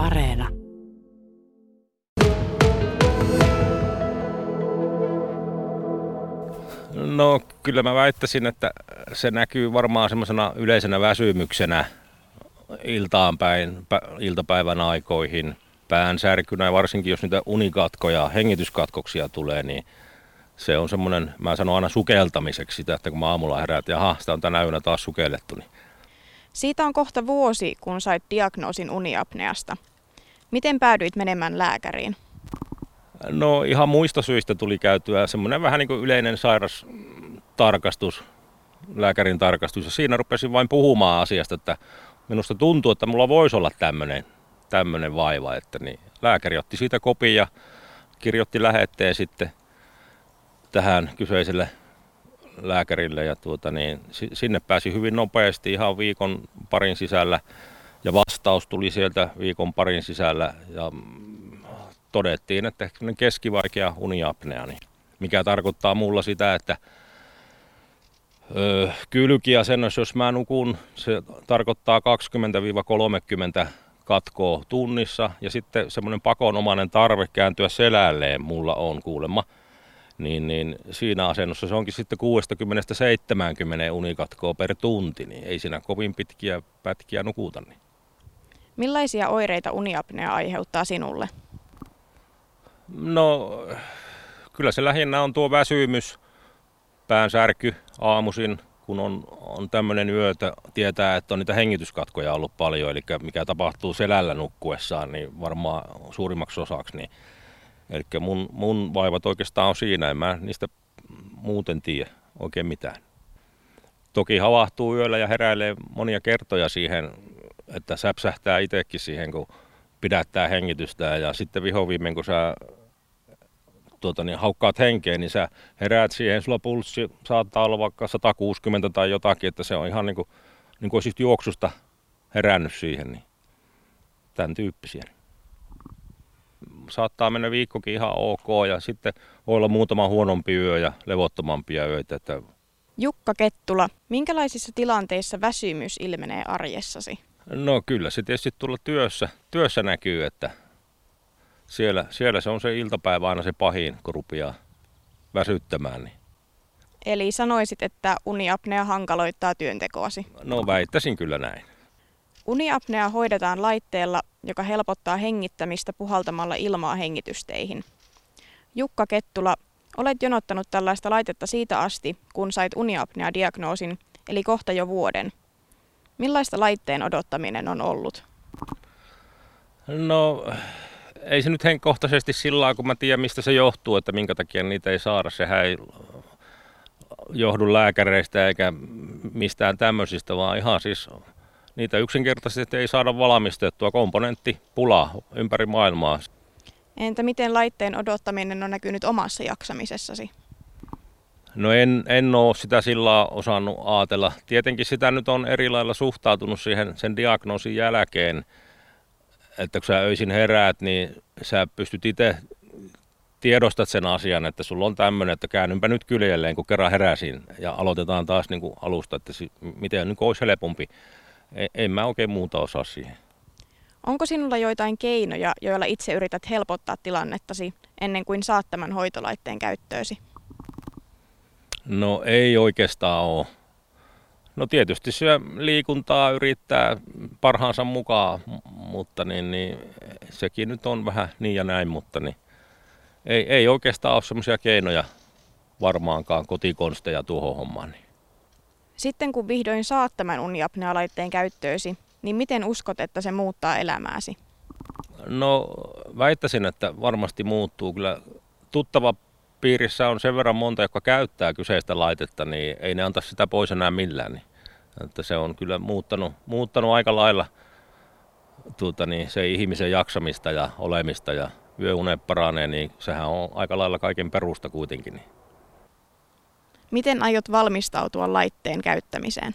Areena. No kyllä mä väittäisin, että se näkyy varmaan semmoisena yleisenä väsymyksenä iltaan päin, iltapäivän aikoihin, päänsärkynä ja varsinkin jos niitä unikatkoja, hengityskatkoksia tulee, niin se on semmoinen, mä sanon aina sukeltamiseksi sitä, että kun mä aamulla herään, että jaha, sitä on tänä yönä taas sukellettu. Niin. Siitä on kohta vuosi, kun sait diagnoosin uniapneasta. Miten päädyit menemään lääkäriin? No ihan muista syistä tuli käytyä semmoinen vähän niin kuin yleinen sairastarkastus, lääkärin tarkastus. Ja siinä rupesin vain puhumaan asiasta, että minusta tuntuu, että mulla voisi olla tämmöinen, tämmöinen vaiva. Että niin lääkäri otti siitä kopin ja kirjoitti lähetteen sitten tähän kyseiselle lääkärille ja tuota, niin, sinne pääsi hyvin nopeasti ihan viikon parin sisällä. Ja vastaus tuli sieltä viikon parin sisällä ja todettiin, että keskivaikea uniapnea, niin mikä tarkoittaa mulla sitä, että öö, kylkiasennossa, jos mä nukun, se tarkoittaa 20-30 katkoa tunnissa. Ja sitten semmoinen pakonomainen tarve kääntyä selälleen mulla on kuulemma – niin, niin siinä asennossa se onkin sitten 60-70 unikatkoa per tunti, niin ei siinä kovin pitkiä pätkiä nukuta. Niin. Millaisia oireita uniapnea aiheuttaa sinulle? No, kyllä se lähinnä on tuo väsymys, päänsärky aamuisin, kun on, on tämmöinen yö, että tietää, että on niitä hengityskatkoja ollut paljon, eli mikä tapahtuu selällä nukkuessaan, niin varmaan suurimmaksi osaksi, niin Eli mun, mun vaivat oikeastaan on siinä, en mä niistä muuten tiedä oikein mitään. Toki havahtuu yöllä ja heräilee monia kertoja siihen, että säpsähtää itsekin siihen, kun pidättää hengitystä ja sitten vihoviimein, kun sä tuota, niin haukkaat henkeen, niin sä heräät siihen, sulla pulssi saattaa olla vaikka 160 tai jotakin, että se on ihan niin kuin, niin kuin juoksusta herännyt siihen, niin tämän tyyppisiä saattaa mennä viikkokin ihan ok ja sitten voi olla muutama huonompi yö ja levottomampia öitä. Että... Jukka Kettula, minkälaisissa tilanteissa väsymys ilmenee arjessasi? No kyllä se tietysti tulla työssä, työssä näkyy, että siellä, siellä se on se iltapäivä aina se pahin, kun rupeaa väsyttämään. Niin. Eli sanoisit, että uniapnea hankaloittaa työntekoasi? No väittäisin kyllä näin. Uniapnea hoidetaan laitteella, joka helpottaa hengittämistä puhaltamalla ilmaa hengitysteihin. Jukka Kettula, olet jonottanut tällaista laitetta siitä asti, kun sait uniapnea-diagnoosin, eli kohta jo vuoden. Millaista laitteen odottaminen on ollut? No, ei se nyt henkkohtaisesti sillä kun mä tiedän, mistä se johtuu, että minkä takia niitä ei saada. Sehän ei johdu lääkäreistä eikä mistään tämmöisistä, vaan ihan siis niitä yksinkertaisesti ei saada valmistettua komponenttipula ympäri maailmaa. Entä miten laitteen odottaminen on näkynyt omassa jaksamisessasi? No en, en ole sitä sillä osannut ajatella. Tietenkin sitä nyt on eri lailla suhtautunut siihen sen diagnoosin jälkeen, että kun sä öisin heräät, niin sä pystyt itse tiedostat sen asian, että sulla on tämmöinen, että käännynpä nyt kyljelleen, kun kerran heräsin ja aloitetaan taas niin kuin alusta, että miten niin olisi helpompi en mä oikein muuta osaa siihen. Onko sinulla joitain keinoja, joilla itse yrität helpottaa tilannettasi ennen kuin saat tämän hoitolaitteen käyttöösi? No ei oikeastaan ole. No tietysti se liikuntaa yrittää parhaansa mukaan, mutta niin, niin, sekin nyt on vähän niin ja näin, mutta niin, ei, ei oikeastaan ole semmoisia keinoja varmaankaan kotikonsteja tuohon hommaan. Niin. Sitten kun vihdoin saat tämän uniapnea-laitteen käyttöösi, niin miten uskot, että se muuttaa elämääsi? No väittäisin, että varmasti muuttuu. Kyllä tuttava piirissä on sen verran monta, joka käyttää kyseistä laitetta, niin ei ne anta sitä pois enää millään. Niin. Että se on kyllä muuttanut, muuttanut aika lailla tuota, niin, se ihmisen jaksamista ja olemista ja yöune paranee, niin sehän on aika lailla kaiken perusta kuitenkin. Niin. Miten aiot valmistautua laitteen käyttämiseen?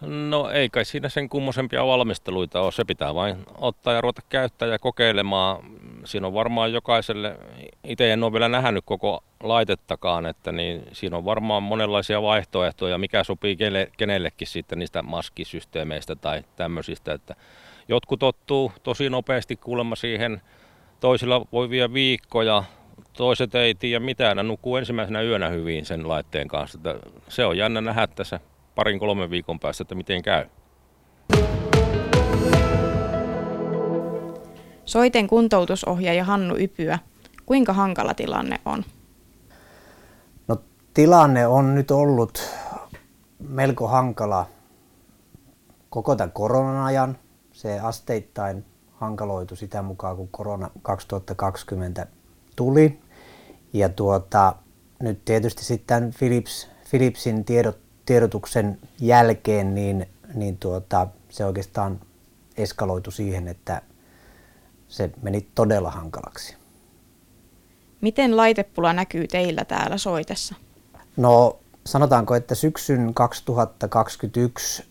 No ei kai siinä sen kummosempia valmisteluita ole. Se pitää vain ottaa ja ruveta käyttää ja kokeilemaan. siinä on varmaan jokaiselle, itse en ole vielä nähnyt koko laitettakaan, että niin siinä on varmaan monenlaisia vaihtoehtoja, mikä sopii kelle, kenellekin sitten niistä maskisysteemeistä tai tämmöisistä, että jotkut tottuu tosi nopeasti kuulemma siihen, toisilla voi vie viikkoja, toiset ei tiedä mitään, ne nukkuu ensimmäisenä yönä hyvin sen laitteen kanssa. Että se on jännä nähdä tässä parin kolmen viikon päästä, että miten käy. Soiten kuntoutusohjaaja Hannu Ypyä. Kuinka hankala tilanne on? No tilanne on nyt ollut melko hankala koko tämän koronan ajan. Se asteittain hankaloitu sitä mukaan, kun korona 2020 tuli. Ja tuota, nyt tietysti sitten Philips, Philipsin tiedot, tiedotuksen jälkeen niin, niin tuota, se oikeastaan eskaloitu siihen, että se meni todella hankalaksi. Miten laitepula näkyy teillä täällä soitessa? No sanotaanko, että syksyn 2021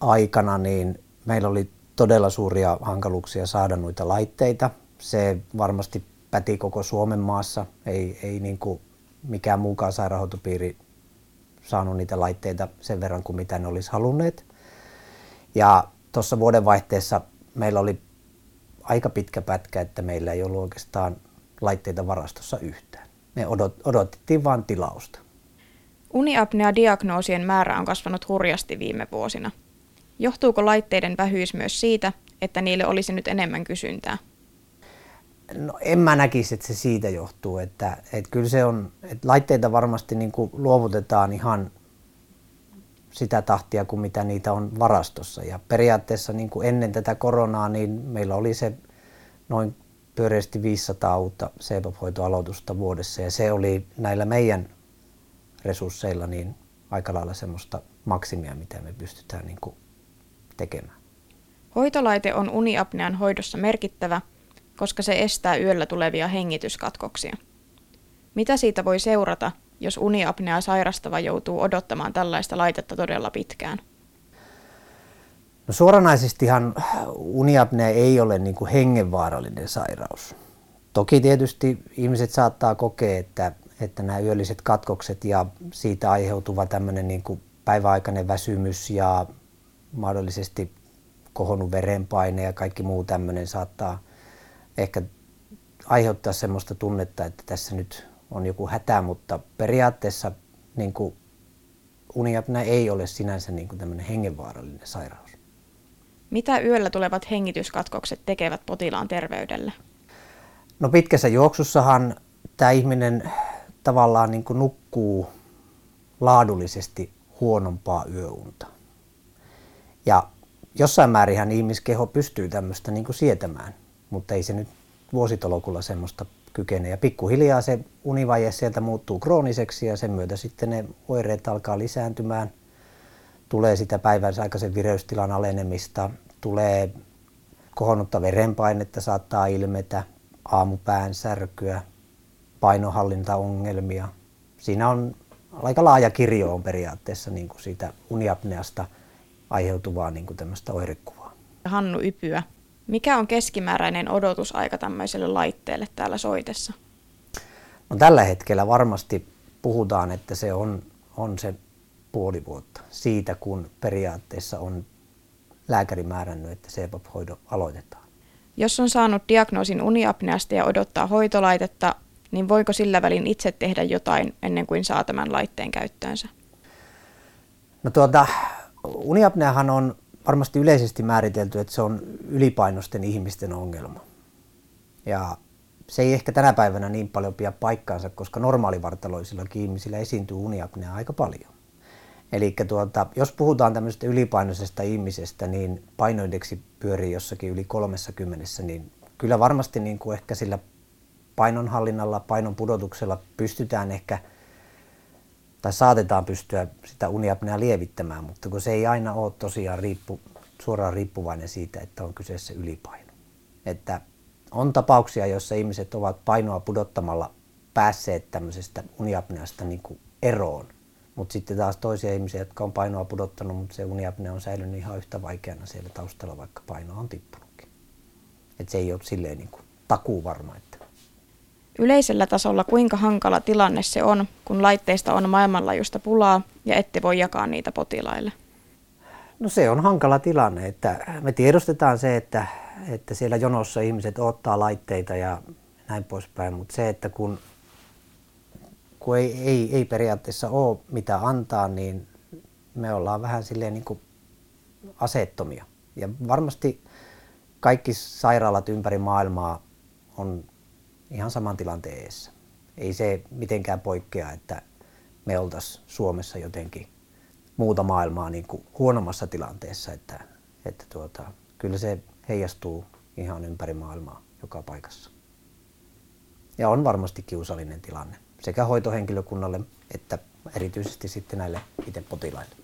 aikana niin meillä oli todella suuria hankaluuksia saada noita laitteita. Se varmasti päti koko Suomen maassa. Ei, ei niin kuin mikään muukaan sairaanhoitopiiri saanut niitä laitteita sen verran kuin mitä ne olisi halunneet. Ja tuossa vuodenvaihteessa meillä oli aika pitkä pätkä, että meillä ei ollut oikeastaan laitteita varastossa yhtään. Me odot, odotettiin vain tilausta. Uniapnea-diagnoosien määrä on kasvanut hurjasti viime vuosina. Johtuuko laitteiden vähyys myös siitä, että niille olisi nyt enemmän kysyntää? No en mä näkisi, että se siitä johtuu. Että, että kyllä se on, että laitteita varmasti niin kuin luovutetaan ihan sitä tahtia kuin mitä niitä on varastossa. Ja periaatteessa niin kuin ennen tätä koronaa niin meillä oli se noin pyöreästi 500 uutta CPAP-hoitoaloitusta vuodessa ja se oli näillä meidän resursseilla niin aika lailla semmoista maksimia, mitä me pystytään niin kuin tekemään. Hoitolaite on uniapnean hoidossa merkittävä, koska se estää yöllä tulevia hengityskatkoksia. Mitä siitä voi seurata, jos uniapnea sairastava joutuu odottamaan tällaista laitetta todella pitkään? No suoranaisestihan uniapnea ei ole niin kuin hengenvaarallinen sairaus. Toki tietysti ihmiset saattaa kokea, että, että nämä yölliset katkokset ja siitä aiheutuva tämmöinen niin kuin päiväaikainen väsymys ja mahdollisesti kohonnut verenpaine ja kaikki muu tämmöinen saattaa ehkä aiheuttaa semmoista tunnetta, että tässä nyt on joku hätä, mutta periaatteessa niin kuin uniapnea ei ole sinänsä niin kuin tämmöinen hengenvaarallinen sairaus. Mitä yöllä tulevat hengityskatkokset tekevät potilaan terveydelle? No pitkässä juoksussahan tämä ihminen tavallaan niin kuin nukkuu laadullisesti huonompaa yöunta. Ja jossain määrin ihmiskeho pystyy tämmöistä niin kuin sietämään, mutta ei se nyt vuositolokulla semmoista kykene. Ja pikkuhiljaa se univaje sieltä muuttuu krooniseksi ja sen myötä sitten ne oireet alkaa lisääntymään. Tulee sitä päivän aikaisen vireystilan alenemista, tulee kohonnutta verenpainetta saattaa ilmetä, aamupään särkyä, painohallintaongelmia. Siinä on aika laaja kirjo on periaatteessa niin kuin siitä uniapneasta aiheutuvaa niin kuin tämmöistä oirekuvaa. Hannu Ypyä, mikä on keskimääräinen odotusaika tämmöiselle laitteelle täällä soitessa? No, tällä hetkellä varmasti puhutaan, että se on, on se puoli vuotta siitä, kun periaatteessa on lääkäri määrännyt, että CPAP-hoito aloitetaan. Jos on saanut diagnoosin uniapneasta ja odottaa hoitolaitetta, niin voiko sillä välin itse tehdä jotain ennen kuin saa tämän laitteen käyttöönsä? No tuota, uniapneahan on varmasti yleisesti määritelty, että se on ylipainosten ihmisten ongelma. Ja se ei ehkä tänä päivänä niin paljon pidä paikkaansa, koska normaalivartaloisillakin ihmisillä esiintyy uniapnea aika paljon. Eli tuota, jos puhutaan tämmöisestä ylipainoisesta ihmisestä, niin painoindeksi pyörii jossakin yli 30, niin kyllä varmasti niin kuin ehkä sillä painonhallinnalla, painon pudotuksella pystytään ehkä tai saatetaan pystyä sitä uniapnea lievittämään, mutta kun se ei aina ole tosiaan riippu, suoraan riippuvainen siitä, että on kyseessä ylipaino. Että on tapauksia, joissa ihmiset ovat painoa pudottamalla päässeet tämmöisestä uniapneasta niin kuin eroon. Mutta sitten taas toisia ihmisiä, jotka on painoa pudottanut, mutta se uniapnea on säilynyt ihan yhtä vaikeana siellä taustalla, vaikka paino on tippunutkin. Et se ei ole silleen niin kuin takuu varma. Että. Yleisellä tasolla kuinka hankala tilanne se on, kun laitteista on maailmanlaajuista pulaa ja ette voi jakaa niitä potilaille? No se on hankala tilanne, että me tiedostetaan se, että, että siellä jonossa ihmiset ottaa laitteita ja näin poispäin, mutta se, että kun, kun ei, ei, ei periaatteessa ole mitä antaa, niin me ollaan vähän silleen niin kuin aseettomia. Ja varmasti kaikki sairaalat ympäri maailmaa on ihan saman tilanteen eessä. Ei se mitenkään poikkea, että me oltaisiin Suomessa jotenkin muuta maailmaa niin kuin huonommassa tilanteessa, että, että tuota, kyllä se heijastuu ihan ympäri maailmaa joka paikassa. Ja on varmasti kiusallinen tilanne sekä hoitohenkilökunnalle että erityisesti sitten näille itse potilaille.